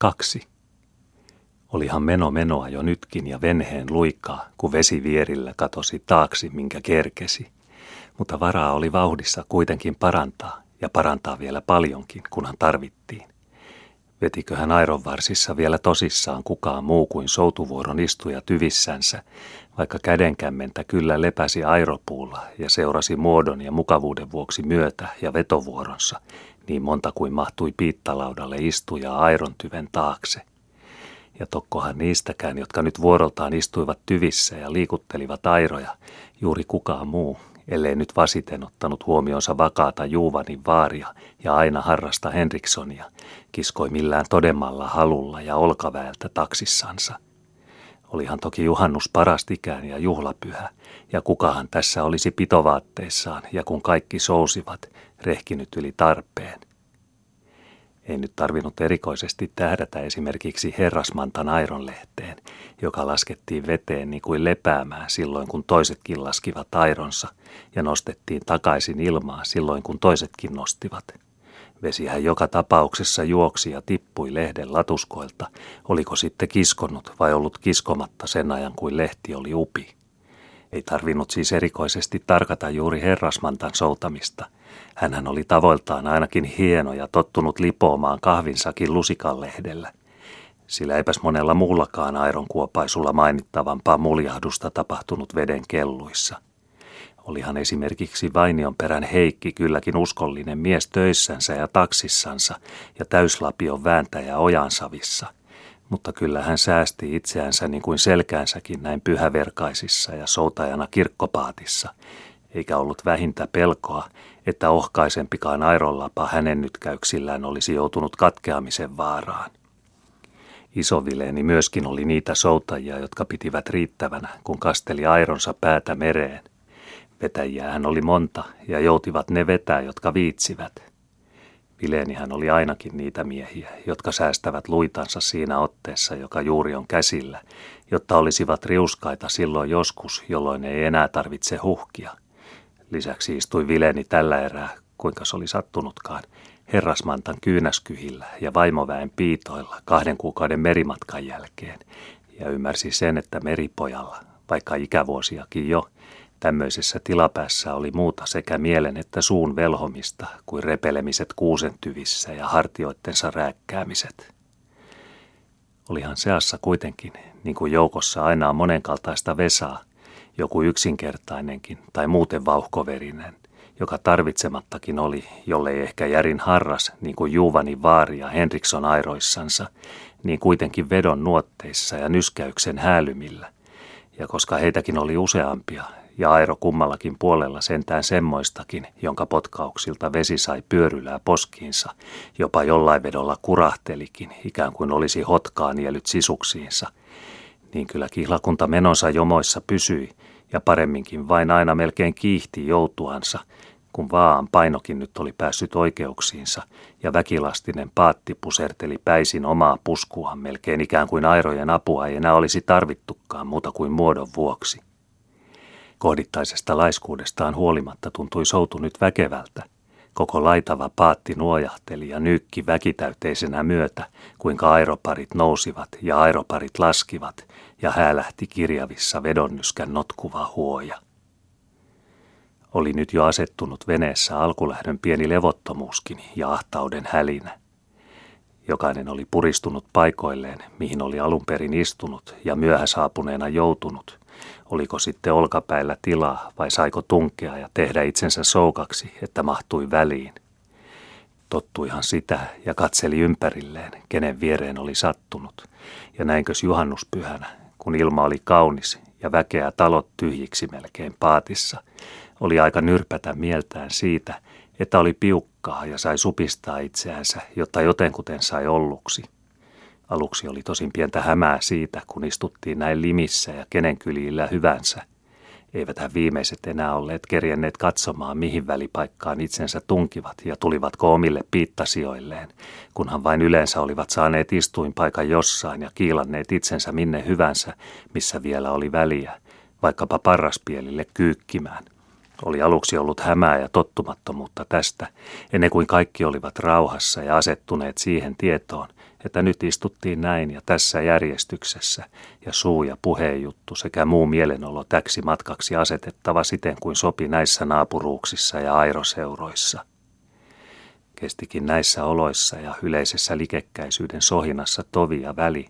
Kaksi. Olihan meno menoa jo nytkin ja venheen luikkaa, kun vesi vierillä katosi taaksi, minkä kerkesi. Mutta varaa oli vauhdissa kuitenkin parantaa, ja parantaa vielä paljonkin, kunhan tarvittiin. Vetiköhän varsissa vielä tosissaan kukaan muu kuin soutuvuoron istuja tyvissänsä, vaikka kädenkämmentä kyllä lepäsi airopuulla ja seurasi muodon ja mukavuuden vuoksi myötä ja vetovuoronsa, niin monta kuin mahtui piittalaudalle istuja airon tyven taakse. Ja tokkohan niistäkään, jotka nyt vuoroltaan istuivat tyvissä ja liikuttelivat airoja, juuri kukaan muu, ellei nyt vasiten ottanut huomionsa vakaata Juuvanin vaaria ja aina harrasta Henrikssonia, kiskoi millään todemmalla halulla ja olkaväeltä taksissansa. Olihan toki juhannus parastikään ja juhlapyhä, ja kukahan tässä olisi pitovaatteissaan, ja kun kaikki sousivat, rehkinyt yli tarpeen. Ei nyt tarvinnut erikoisesti tähdätä esimerkiksi herrasmantan aironlehteen, joka laskettiin veteen niin kuin lepäämään silloin, kun toisetkin laskivat aironsa, ja nostettiin takaisin ilmaa silloin, kun toisetkin nostivat. Vesihän joka tapauksessa juoksi ja tippui lehden latuskoilta, oliko sitten kiskonnut vai ollut kiskomatta sen ajan kuin lehti oli upi. Ei tarvinnut siis erikoisesti tarkata juuri herrasmantan soutamista – Hänhän oli tavoiltaan ainakin hieno ja tottunut lipoamaan kahvinsakin lusikanlehdellä. Sillä eipäs monella muullakaan kuopaisulla mainittavampaa muljahdusta tapahtunut veden kelluissa. Olihan esimerkiksi Vainion perän Heikki kylläkin uskollinen mies töissänsä ja taksissansa ja täyslapion vääntäjä ojansavissa – mutta kyllä hän säästi itseänsä niin kuin selkäänsäkin näin pyhäverkaisissa ja soutajana kirkkopaatissa, eikä ollut vähintä pelkoa, että ohkaisempikaan aironlapa hänen nytkäyksillään olisi joutunut katkeamisen vaaraan. Isovileeni myöskin oli niitä soutajia, jotka pitivät riittävänä, kun kasteli aironsa päätä mereen. Vetäjiä hän oli monta ja joutivat ne vetää, jotka viitsivät. Vileenihän oli ainakin niitä miehiä, jotka säästävät luitansa siinä otteessa, joka juuri on käsillä, jotta olisivat riuskaita silloin joskus, jolloin ei enää tarvitse huhkia – Lisäksi istui Vileni tällä erää, kuinka se oli sattunutkaan, herrasmantan kyynäskyhillä ja vaimoväen piitoilla kahden kuukauden merimatkan jälkeen, ja ymmärsi sen, että meripojalla, vaikka ikävuosiakin jo, tämmöisessä tilapäässä oli muuta sekä mielen että suun velhomista kuin repelemiset kuusentyvissä ja hartioittensa rääkkäämiset. Olihan seassa kuitenkin, niin kuin joukossa aina on monenkaltaista vesaa, joku yksinkertainenkin tai muuten vauhkoverinen, joka tarvitsemattakin oli, jollei ehkä järin harras, niin kuin Juuvani Vaari ja Henriksson airoissansa, niin kuitenkin vedon nuotteissa ja nyskäyksen häälymillä. Ja koska heitäkin oli useampia, ja airo kummallakin puolella sentään semmoistakin, jonka potkauksilta vesi sai pyörylää poskiinsa, jopa jollain vedolla kurahtelikin, ikään kuin olisi hotkaa nielyt sisuksiinsa, niin kyllä kihlakunta menonsa jomoissa pysyi, ja paremminkin vain aina melkein kiihti joutuansa, kun vaan painokin nyt oli päässyt oikeuksiinsa ja väkilastinen paatti puserteli päisin omaa puskuaan melkein ikään kuin airojen apua ei enää olisi tarvittukaan muuta kuin muodon vuoksi. Kohdittaisesta laiskuudestaan huolimatta tuntui soutu nyt väkevältä. Koko laitava paatti nuojahteli ja nykki väkitäyteisenä myötä, kuinka airoparit nousivat ja airoparit laskivat ja häälähti kirjavissa vedonnyskän notkuva huoja. Oli nyt jo asettunut veneessä alkulähdön pieni levottomuuskin ja ahtauden hälinä. Jokainen oli puristunut paikoilleen, mihin oli alun perin istunut ja myöhäsaapuneena joutunut. Oliko sitten olkapäillä tilaa vai saiko tunkea ja tehdä itsensä soukaksi, että mahtui väliin. Tottuihan sitä ja katseli ympärilleen, kenen viereen oli sattunut. Ja näinkös juhannuspyhänä, kun ilma oli kaunis ja väkeä talot tyhjiksi melkein paatissa, oli aika nyrpätä mieltään siitä, että oli piukkaa ja sai supistaa itseänsä, jotta jotenkuten sai olluksi. Aluksi oli tosin pientä hämää siitä, kun istuttiin näin limissä ja kenen kylillä hyvänsä – Eiväthän viimeiset enää olleet kerjenneet katsomaan, mihin välipaikkaan itsensä tunkivat ja tulivatko omille piittasijoilleen, kunhan vain yleensä olivat saaneet istuinpaikan jossain ja kiilanneet itsensä minne hyvänsä, missä vielä oli väliä, vaikkapa parraspielille kyykkimään. Oli aluksi ollut hämää ja tottumattomuutta tästä, ennen kuin kaikki olivat rauhassa ja asettuneet siihen tietoon, että nyt istuttiin näin ja tässä järjestyksessä, ja suu- ja puheenjuttu sekä muu mielenolo täksi matkaksi asetettava siten kuin sopi näissä naapuruuksissa ja airoseuroissa. Kestikin näissä oloissa ja yleisessä likekkäisyyden sohinassa tovi ja väli,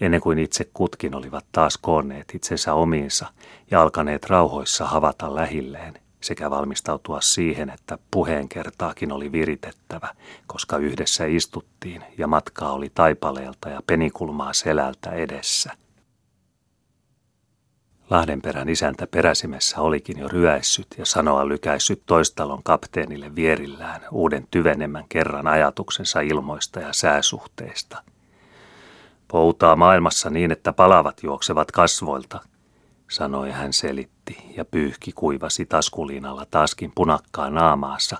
ennen kuin itse kutkin olivat taas koonneet itsensä omiinsa ja alkaneet rauhoissa havata lähilleen – sekä valmistautua siihen, että puheen kertaakin oli viritettävä, koska yhdessä istuttiin ja matkaa oli taipaleelta ja penikulmaa selältä edessä. Lahdenperän isäntä peräsimessä olikin jo ryäissyt ja sanoa lykäissyt toistalon kapteenille vierillään uuden tyvenemmän kerran ajatuksensa ilmoista ja sääsuhteista. Poutaa maailmassa niin, että palavat juoksevat kasvoilta – sanoi hän selitti ja pyyhki kuivasi taskuliinalla taaskin punakkaa naamaassa,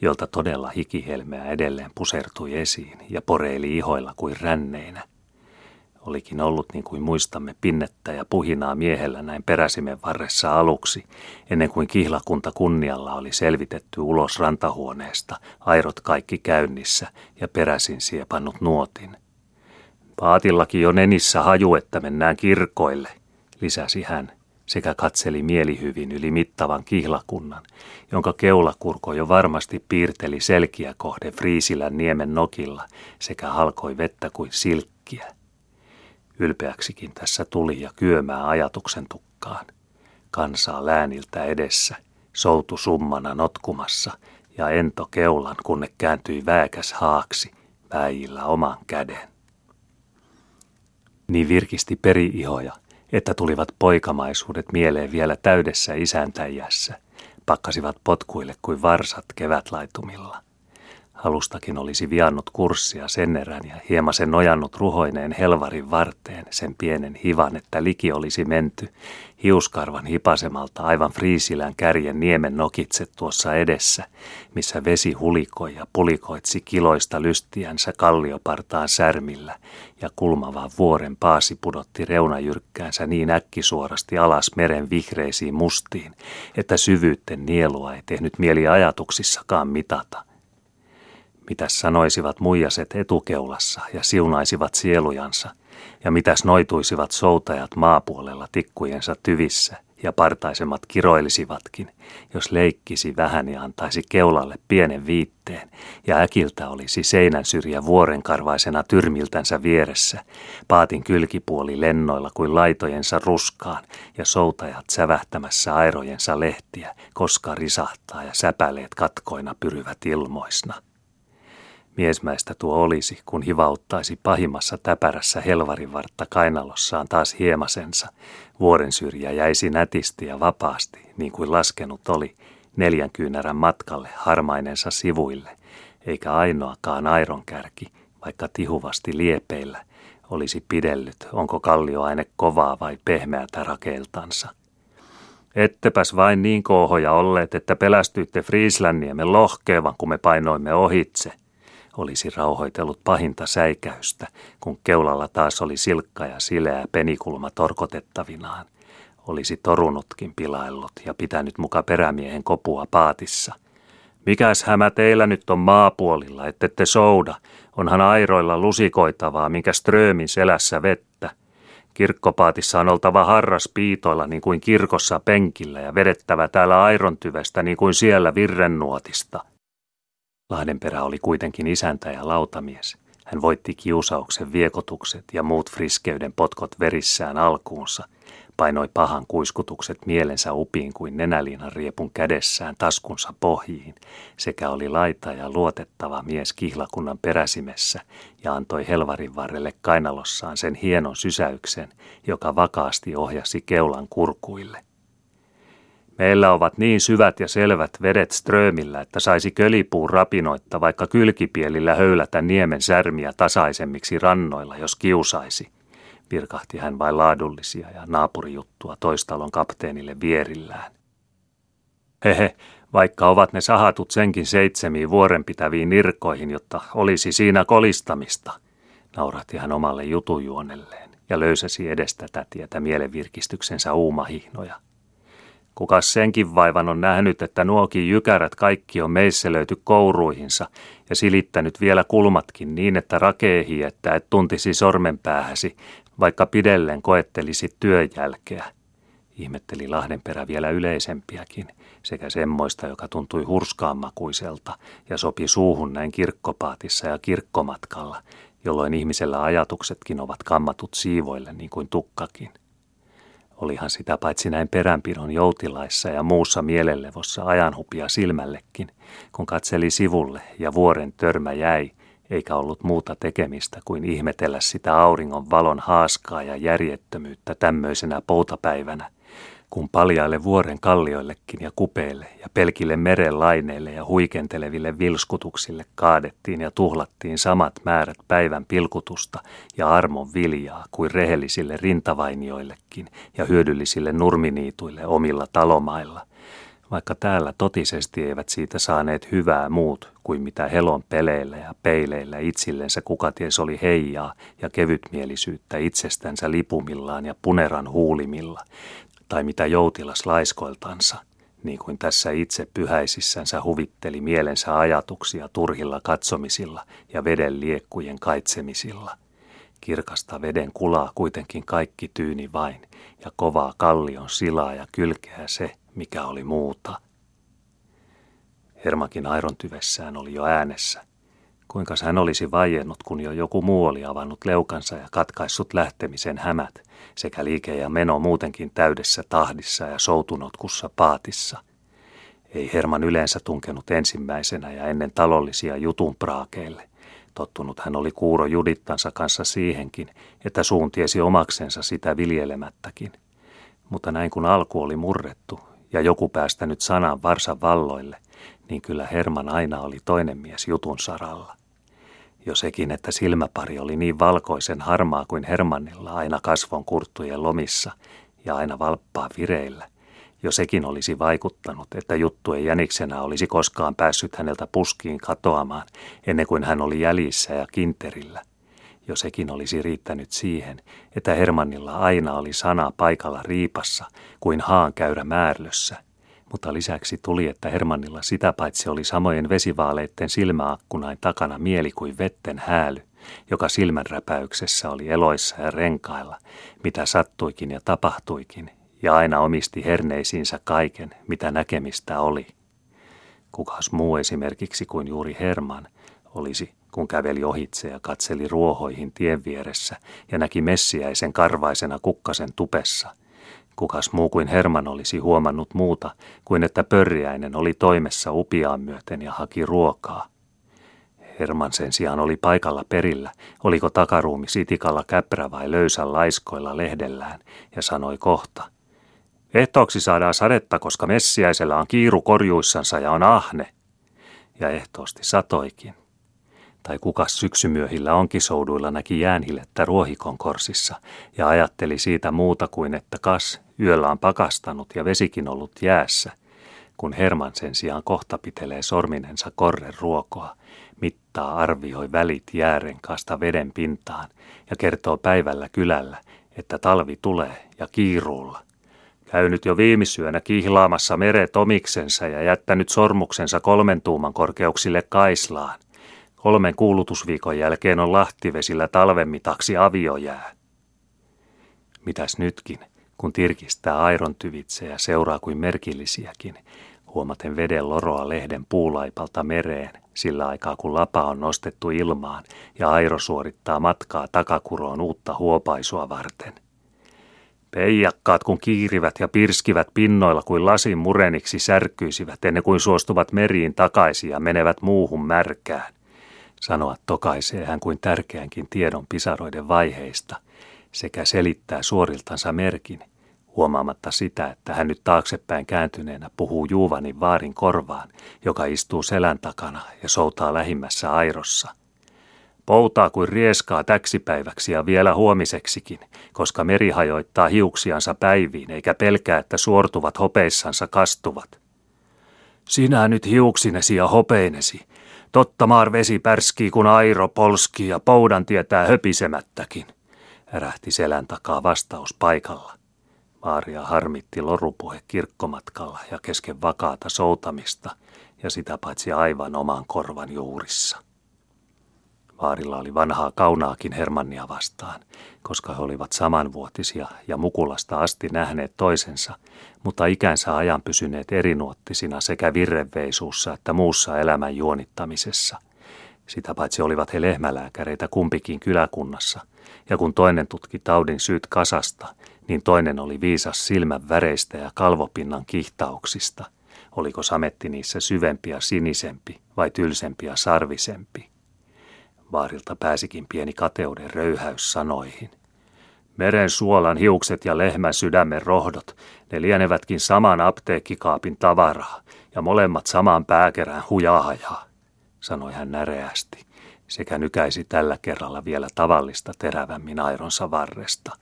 jolta todella hikihelmeä edelleen pusertui esiin ja poreili ihoilla kuin ränneinä. Olikin ollut niin kuin muistamme pinnettä ja puhinaa miehellä näin peräsimen varressa aluksi, ennen kuin kihlakunta kunnialla oli selvitetty ulos rantahuoneesta, airot kaikki käynnissä ja peräsin siepannut nuotin. Paatillakin jo nenissä haju, että mennään kirkoille, lisäsi hän, sekä katseli mielihyvin yli mittavan kihlakunnan, jonka keulakurko jo varmasti piirteli selkiä kohde Friisilän niemen nokilla sekä halkoi vettä kuin silkkiä. Ylpeäksikin tässä tuli ja kyömää ajatuksen tukkaan. Kansaa lääniltä edessä, soutu summana notkumassa ja ento keulan, kunne kääntyi vääkäs haaksi, väijillä oman käden. Niin virkisti peri-ihoja – että tulivat poikamaisuudet mieleen vielä täydessä isäntäjässä, pakkasivat potkuille kuin varsat kevätlaitumilla. Halustakin olisi viannut kurssia sen erän ja hiemasen nojannut ruhoineen helvarin varteen sen pienen hivan, että liki olisi menty, hiuskarvan hipasemalta aivan Friisilän kärjen niemen nokitse tuossa edessä, missä vesi hulikoi ja pulikoitsi kiloista lystiänsä kalliopartaan särmillä, ja kulmava vuoren paasi pudotti reunajyrkkäänsä niin äkkisuorasti alas meren vihreisiin mustiin, että syvyytten nielua ei tehnyt mieli ajatuksissakaan mitata. Mitäs sanoisivat muijaset etukeulassa ja siunaisivat sielujansa, ja mitäs noituisivat soutajat maapuolella tikkujensa tyvissä ja partaisemmat kiroilisivatkin, jos leikkisi vähän ja antaisi keulalle pienen viitteen, ja äkiltä olisi seinän syrjä vuorenkarvaisena tyrmiltänsä vieressä, paatin kylkipuoli lennoilla kuin laitojensa ruskaan, ja soutajat sävähtämässä airojensa lehtiä, koska risahtaa ja säpäleet katkoina pyryvät ilmoisna. Miesmäistä tuo olisi, kun hivauttaisi pahimmassa täpärässä helvarinvartta kainalossaan taas hiemasensa. Vuoren syrjä jäisi nätisti ja vapaasti, niin kuin laskenut oli, neljän kyynärän matkalle harmainensa sivuille, eikä ainoakaan airon kärki, vaikka tihuvasti liepeillä, olisi pidellyt, onko kallioaine kovaa vai pehmeätä rakeeltansa. Ettepäs vain niin koohoja olleet, että pelästyitte Friislänniemen lohkeevan, kun me painoimme ohitse – olisi rauhoitellut pahinta säikäystä, kun keulalla taas oli silkka ja sileä penikulma torkotettavinaan. Olisi torunutkin pilaillut ja pitänyt muka perämiehen kopua paatissa. Mikäs hämä teillä nyt on maapuolilla, ette te souda? Onhan airoilla lusikoitavaa, minkä ströömin selässä vettä. Kirkkopaatissa on oltava harras piitoilla niin kuin kirkossa penkillä ja vedettävä täällä airontyvestä niin kuin siellä virrennuotista. Lahdenperä oli kuitenkin isäntä ja lautamies. Hän voitti kiusauksen viekotukset ja muut friskeyden potkot verissään alkuunsa, painoi pahan kuiskutukset mielensä upiin kuin nenäliinan riepun kädessään taskunsa pohjiin, sekä oli laita ja luotettava mies kihlakunnan peräsimessä ja antoi helvarin varrelle kainalossaan sen hienon sysäyksen, joka vakaasti ohjasi keulan kurkuille. Meillä ovat niin syvät ja selvät vedet ströömillä, että saisi kölipuun rapinoitta vaikka kylkipielillä höylätä niemen särmiä tasaisemmiksi rannoilla, jos kiusaisi. Virkahti hän vain laadullisia ja naapurijuttua toistalon kapteenille vierillään. Hehe, vaikka ovat ne sahatut senkin seitsemiin vuorenpitäviin nirkoihin, jotta olisi siinä kolistamista, naurahti hän omalle jutujuonelleen ja löysäsi edestä tätä mielenvirkistyksensä uumahihnoja. Kukas senkin vaivan on nähnyt, että nuokin jykärät kaikki on meissä löyty kouruihinsa ja silittänyt vielä kulmatkin niin, että rakeehi, että et tuntisi sormenpäähäsi, vaikka pidellen koettelisit työjälkeä. Ihmetteli Lahdenperä vielä yleisempiäkin, sekä semmoista, joka tuntui hurskaanmakuiselta ja sopi suuhun näin kirkkopaatissa ja kirkkomatkalla, jolloin ihmisellä ajatuksetkin ovat kammatut siivoille niin kuin tukkakin. Olihan sitä paitsi näin peränpidon joutilaissa ja muussa mielenlevossa ajanhupia silmällekin, kun katseli sivulle ja vuoren törmä jäi, eikä ollut muuta tekemistä kuin ihmetellä sitä auringon valon haaskaa ja järjettömyyttä tämmöisenä poutapäivänä – kun paljaille vuoren kallioillekin ja kupeille ja pelkille meren laineille ja huikenteleville vilskutuksille kaadettiin ja tuhlattiin samat määrät päivän pilkutusta ja armon viljaa kuin rehellisille rintavainioillekin ja hyödyllisille nurminiituille omilla talomailla, vaikka täällä totisesti eivät siitä saaneet hyvää muut kuin mitä helon peleillä ja peileillä itsillensä kukaties oli heijaa ja kevytmielisyyttä itsestänsä lipumillaan ja puneran huulimilla, tai mitä joutilas laiskoiltansa, niin kuin tässä itse pyhäisissänsä huvitteli mielensä ajatuksia turhilla katsomisilla ja veden liekkujen kaitsemisilla. Kirkasta veden kulaa kuitenkin kaikki tyyni vain, ja kovaa kallion silaa ja kylkeä se, mikä oli muuta. Hermakin airontyvessään oli jo äänessä, Kuinka hän olisi vaiennut, kun jo joku muu oli avannut leukansa ja katkaissut lähtemisen hämät, sekä liike ja meno muutenkin täydessä tahdissa ja soutunotkussa paatissa. Ei Herman yleensä tunkenut ensimmäisenä ja ennen talollisia jutun praakeille. Tottunut hän oli kuuro judittansa kanssa siihenkin, että suuntiesi omaksensa sitä viljelemättäkin. Mutta näin kun alku oli murrettu ja joku päästänyt sanan varsan valloille, niin kyllä Herman aina oli toinen mies jutun saralla. Jo sekin, että silmäpari oli niin valkoisen harmaa kuin Hermannilla aina kasvon kurttujen lomissa ja aina valppaa vireillä. Jo sekin olisi vaikuttanut, että juttu ei jäniksenä olisi koskaan päässyt häneltä puskiin katoamaan ennen kuin hän oli jäljissä ja kinterillä. Jo sekin olisi riittänyt siihen, että Hermannilla aina oli sana paikalla riipassa kuin haan käyrä määrlössä – mutta lisäksi tuli, että Hermannilla sitä paitsi oli samojen vesivaaleitten silmäakkunain takana mieli kuin vetten hääly, joka silmänräpäyksessä oli eloissa ja renkailla, mitä sattuikin ja tapahtuikin, ja aina omisti herneisiinsä kaiken, mitä näkemistä oli. Kukas muu esimerkiksi kuin juuri Herman olisi, kun käveli ohitse ja katseli ruohoihin tien vieressä ja näki messiäisen karvaisena kukkasen tupessa – Kukas muu kuin Herman olisi huomannut muuta kuin että pörjäinen oli toimessa upiaan myöten ja haki ruokaa. Herman sen sijaan oli paikalla perillä, oliko takaruumi sitikalla käprä vai löysän laiskoilla lehdellään, ja sanoi kohta. Ehtooksi saadaan sadetta, koska messiäisellä on kiiru korjuissansa ja on ahne. Ja ehtoosti satoikin. Tai kukas syksymyöhillä onkisouduilla näki jäänhilettä ruohikon korsissa ja ajatteli siitä muuta kuin, että kas, yöllä on pakastanut ja vesikin ollut jäässä, kun Herman sen sijaan kohta pitelee sorminensa korren ruokoa, mittaa arvioi välit jäärenkaasta veden pintaan ja kertoo päivällä kylällä, että talvi tulee ja kiiruulla. Käynyt jo viimisyönä kihlaamassa meret omiksensa ja jättänyt sormuksensa kolmen tuuman korkeuksille kaislaan. Kolmen kuulutusviikon jälkeen on lahtivesillä talvemitaksi aviojää. Mitäs nytkin, kun tirkistää airon tyvitse ja seuraa kuin merkillisiäkin, huomaten veden loroa lehden puulaipalta mereen, sillä aikaa kun lapa on nostettu ilmaan ja airo suorittaa matkaa takakuroon uutta huopaisua varten. Peijakkaat kun kiirivät ja pirskivät pinnoilla kuin lasin mureniksi särkyisivät ennen kuin suostuvat meriin takaisin ja menevät muuhun märkään. Sanoa tokaisee hän kuin tärkeänkin tiedon pisaroiden vaiheista sekä selittää suoriltansa merkin, huomaamatta sitä, että hän nyt taaksepäin kääntyneenä puhuu Juuvanin vaarin korvaan, joka istuu selän takana ja soutaa lähimmässä airossa. Poutaa kuin rieskaa täksipäiväksi ja vielä huomiseksikin, koska meri hajoittaa hiuksiansa päiviin eikä pelkää, että suortuvat hopeissansa kastuvat. Sinä nyt hiuksinesi ja hopeinesi, Totta maar vesi pärskii, kun airo polski ja poudan tietää höpisemättäkin, ärähti selän takaa vastaus paikalla. Maaria harmitti lorupuhe kirkkomatkalla ja kesken vakaata soutamista ja sitä paitsi aivan oman korvan juurissa. Vaarilla oli vanhaa kaunaakin Hermannia vastaan, koska he olivat samanvuotisia ja Mukulasta asti nähneet toisensa, mutta ikänsä ajan pysyneet erinuottisina sekä virreveisuussa että muussa elämän juonittamisessa. Sitä paitsi olivat he lehmälääkäreitä kumpikin kyläkunnassa, ja kun toinen tutki taudin syyt kasasta, niin toinen oli viisas silmän väreistä ja kalvopinnan kihtauksista. Oliko sametti niissä syvempi ja sinisempi vai tylsempi ja sarvisempi? Vaarilta pääsikin pieni kateuden röyhäys sanoihin. Meren suolan hiukset ja lehmän sydämen rohdot, ne lienevätkin saman apteekkikaapin tavaraa, ja molemmat saman pääkerään hujaajaa, sanoi hän näreästi, sekä nykäisi tällä kerralla vielä tavallista terävämmin aironsa varresta.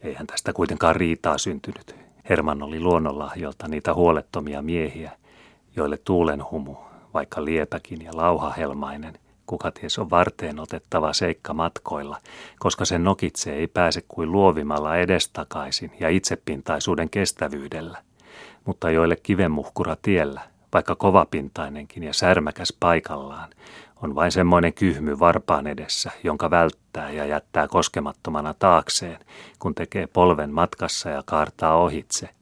Eihän tästä kuitenkaan riitaa syntynyt. Herman oli luonnonlahjolta niitä huolettomia miehiä, joille tuulenhumu, vaikka liepäkin ja lauhahelmainen, kuka ties on varteen otettava seikka matkoilla, koska sen nokitse ei pääse kuin luovimalla edestakaisin ja itsepintaisuuden kestävyydellä, mutta joille kivenmuhkura tiellä, vaikka kovapintainenkin ja särmäkäs paikallaan, on vain semmoinen kyhmy varpaan edessä, jonka välttää ja jättää koskemattomana taakseen, kun tekee polven matkassa ja kaartaa ohitse –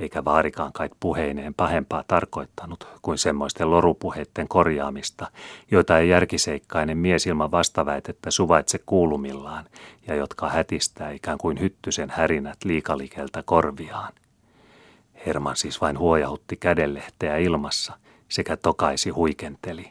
eikä vaarikaan kait puheineen pahempaa tarkoittanut kuin semmoisten lorupuheiden korjaamista, joita ei järkiseikkainen mies ilman vastaväitettä suvaitse kuulumillaan ja jotka hätistää ikään kuin hyttysen härinät liikalikeltä korviaan. Herman siis vain huojahutti kädenlehteä ilmassa sekä tokaisi huikenteli.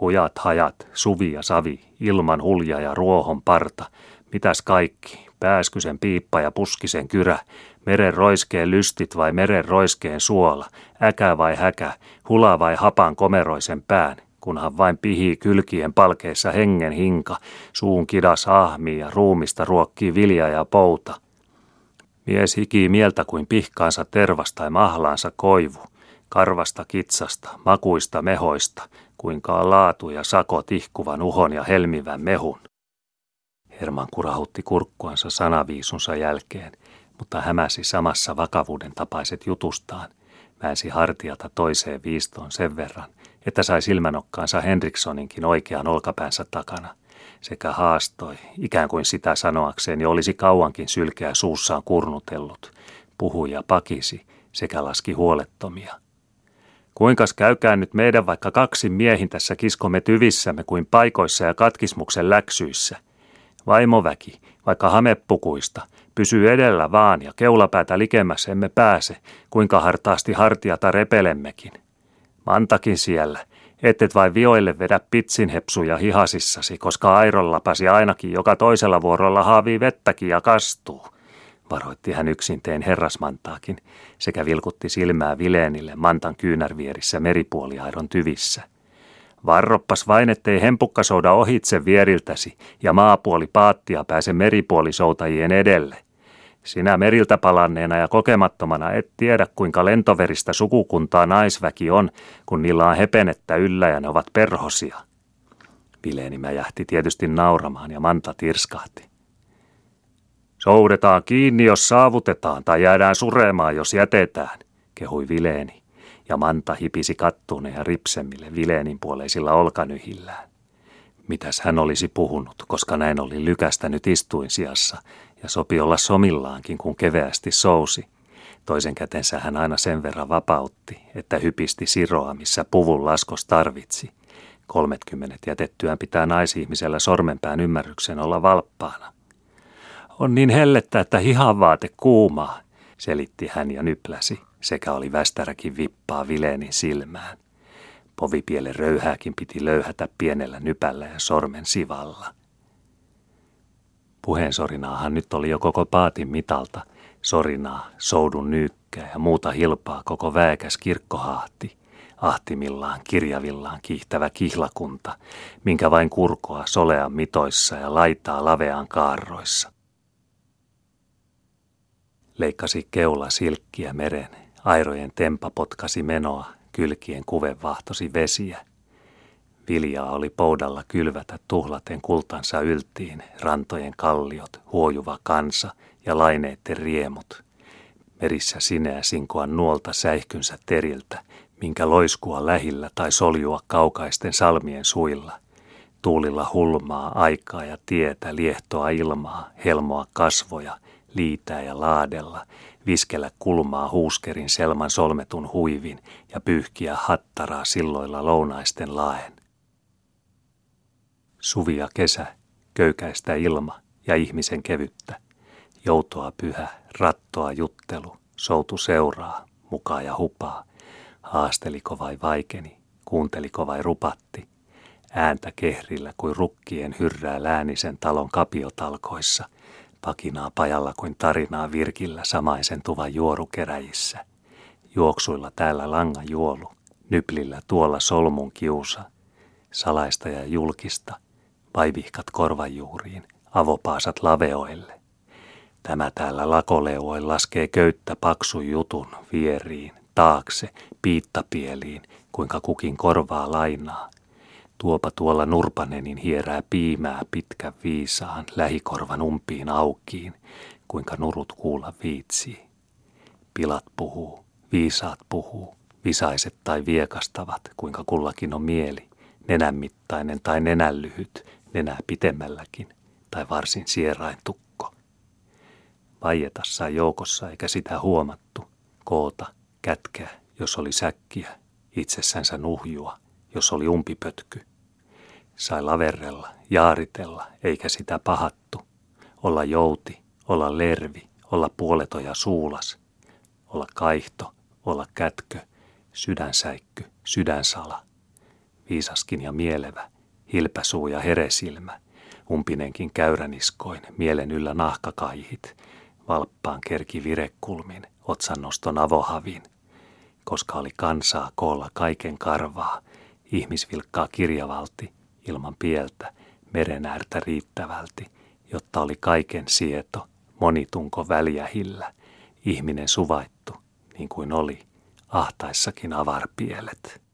Hujat hajat, suvi ja savi, ilman hulja ja ruohon parta, mitäs kaikki, pääskysen piippa ja puskisen kyrä, meren roiskeen lystit vai meren roiskeen suola, äkä vai häkä, hula vai hapan komeroisen pään, kunhan vain pihii kylkien palkeissa hengen hinka, suun kidas ahmii ja ruumista ruokkii vilja ja pouta. Mies hikii mieltä kuin pihkaansa tervas tai mahlaansa koivu, karvasta kitsasta, makuista mehoista, kuinka laatu ja sako tihkuvan uhon ja helmivän mehun. Herman kurahutti kurkkuansa sanaviisunsa jälkeen, mutta hämäsi samassa vakavuuden tapaiset jutustaan, väänsi hartiata toiseen viistoon sen verran, että sai silmänokkaansa Henrikssoninkin oikean olkapäänsä takana, sekä haastoi, ikään kuin sitä sanoakseen jo olisi kauankin sylkeä suussaan kurnutellut, puhui ja pakisi sekä laski huolettomia. Kuinkas käykää nyt meidän vaikka kaksi miehin tässä kiskomme tyvissämme kuin paikoissa ja katkismuksen läksyissä – Vaimoväki, vaikka hamepukuista, pysyy edellä vaan ja keulapäätä likemmässä emme pääse, kuinka hartaasti hartiata repelemmekin. Mantakin siellä, ettet vain vioille vedä pitsinhepsuja hihasissasi, koska airon lapasi ainakin joka toisella vuorolla haavii vettäkin ja kastuu. Varoitti hän yksin teen herrasmantaakin, sekä vilkutti silmää Vileenille mantan kyynärvierissä meripuoliairon tyvissä – Varroppas vain, ettei hempukkasouda ohitse vieriltäsi ja maapuoli paattia pääse meripuolisoutajien edelle. Sinä meriltä palanneena ja kokemattomana et tiedä, kuinka lentoveristä sukukuntaa naisväki on, kun niillä on hepenettä yllä ja ne ovat perhosia. Vileeni mäjähti tietysti nauramaan ja Manta tirskahti. Soudetaan kiinni, jos saavutetaan, tai jäädään suremaan, jos jätetään, kehui Vileeni ja Manta hipisi kattuuneen ja ripsemmille Vileenin puoleisilla olkanyhillään. Mitäs hän olisi puhunut, koska näin oli lykästänyt istuin sijassa ja sopi olla somillaankin, kun keveästi sousi. Toisen kätensä hän aina sen verran vapautti, että hypisti siroa, missä puvun laskos tarvitsi. Kolmetkymmenet jätettyään pitää naisihmisellä sormenpään ymmärryksen olla valppaana. On niin hellettä, että hihanvaate kuumaa, selitti hän ja nypläsi sekä oli västäräkin vippaa Vileenin silmään. Povipielen röyhääkin piti löyhätä pienellä nypällä ja sormen sivalla. Puheensorinaahan nyt oli jo koko paatin mitalta, sorinaa, soudun nyykkää ja muuta hilpaa koko väekäs kirkkohaahti, ahtimillaan, kirjavillaan kiihtävä kihlakunta, minkä vain kurkoa solean mitoissa ja laitaa laveaan kaarroissa. Leikkasi keula silkkiä meren, Airojen tempa potkasi menoa, kylkien kuve vahtosi vesiä. Viljaa oli poudalla kylvätä tuhlaten kultansa yltiin, rantojen kalliot, huojuva kansa ja laineitten riemut. Merissä sineä sinkoa nuolta säihkynsä teriltä, minkä loiskua lähillä tai soljua kaukaisten salmien suilla. Tuulilla hulmaa aikaa ja tietä, liehtoa ilmaa, helmoa kasvoja, liitää ja laadella, viskellä kulmaa huuskerin selman solmetun huivin ja pyyhkiä hattaraa silloilla lounaisten laen. Suvi ja kesä, köykäistä ilma ja ihmisen kevyttä, joutoa pyhä, rattoa juttelu, soutu seuraa, mukaa ja hupaa, haasteliko vai vaikeni, kuunteliko vai rupatti, ääntä kehrillä kuin rukkien hyrrää läänisen talon kapiotalkoissa – pakinaa pajalla kuin tarinaa virkillä samaisen tuvan juorukeräjissä. Juoksuilla täällä langa juolu, nyplillä tuolla solmun kiusa, salaista ja julkista, vaivihkat korvajuuriin, avopaasat laveoille. Tämä täällä lakoleuoin laskee köyttä paksu jutun vieriin, taakse, piittapieliin, kuinka kukin korvaa lainaa, Tuopa tuolla Nurpanenin hierää piimää pitkä viisaan lähikorvan umpiin aukiin, kuinka nurut kuulla viitsii. Pilat puhuu, viisaat puhuu, visaiset tai viekastavat, kuinka kullakin on mieli, nenän mittainen tai nenän lyhyt, nenää pitemmälläkin, tai varsin sierain tukko. Vaietassa joukossa eikä sitä huomattu, koota, kätkeä, jos oli säkkiä, itsessänsä nuhjua – jos oli umpipötky. Sai laverrella, jaaritella, eikä sitä pahattu. Olla jouti, olla lervi, olla puoleto ja suulas. Olla kaihto, olla kätkö, sydänsäikky, sydänsala. Viisaskin ja mielevä, hilpäsuu ja heresilmä, umpinenkin käyräniskoin, mielen yllä nahkakaihit, valppaan kerki virekulmin, otsannoston avohavin, koska oli kansaa koolla kaiken karvaa, ihmisvilkkaa kirjavalti ilman pieltä, merenäärtä riittävälti, jotta oli kaiken sieto, monitunko väljähillä, ihminen suvaittu, niin kuin oli, ahtaissakin avarpielet.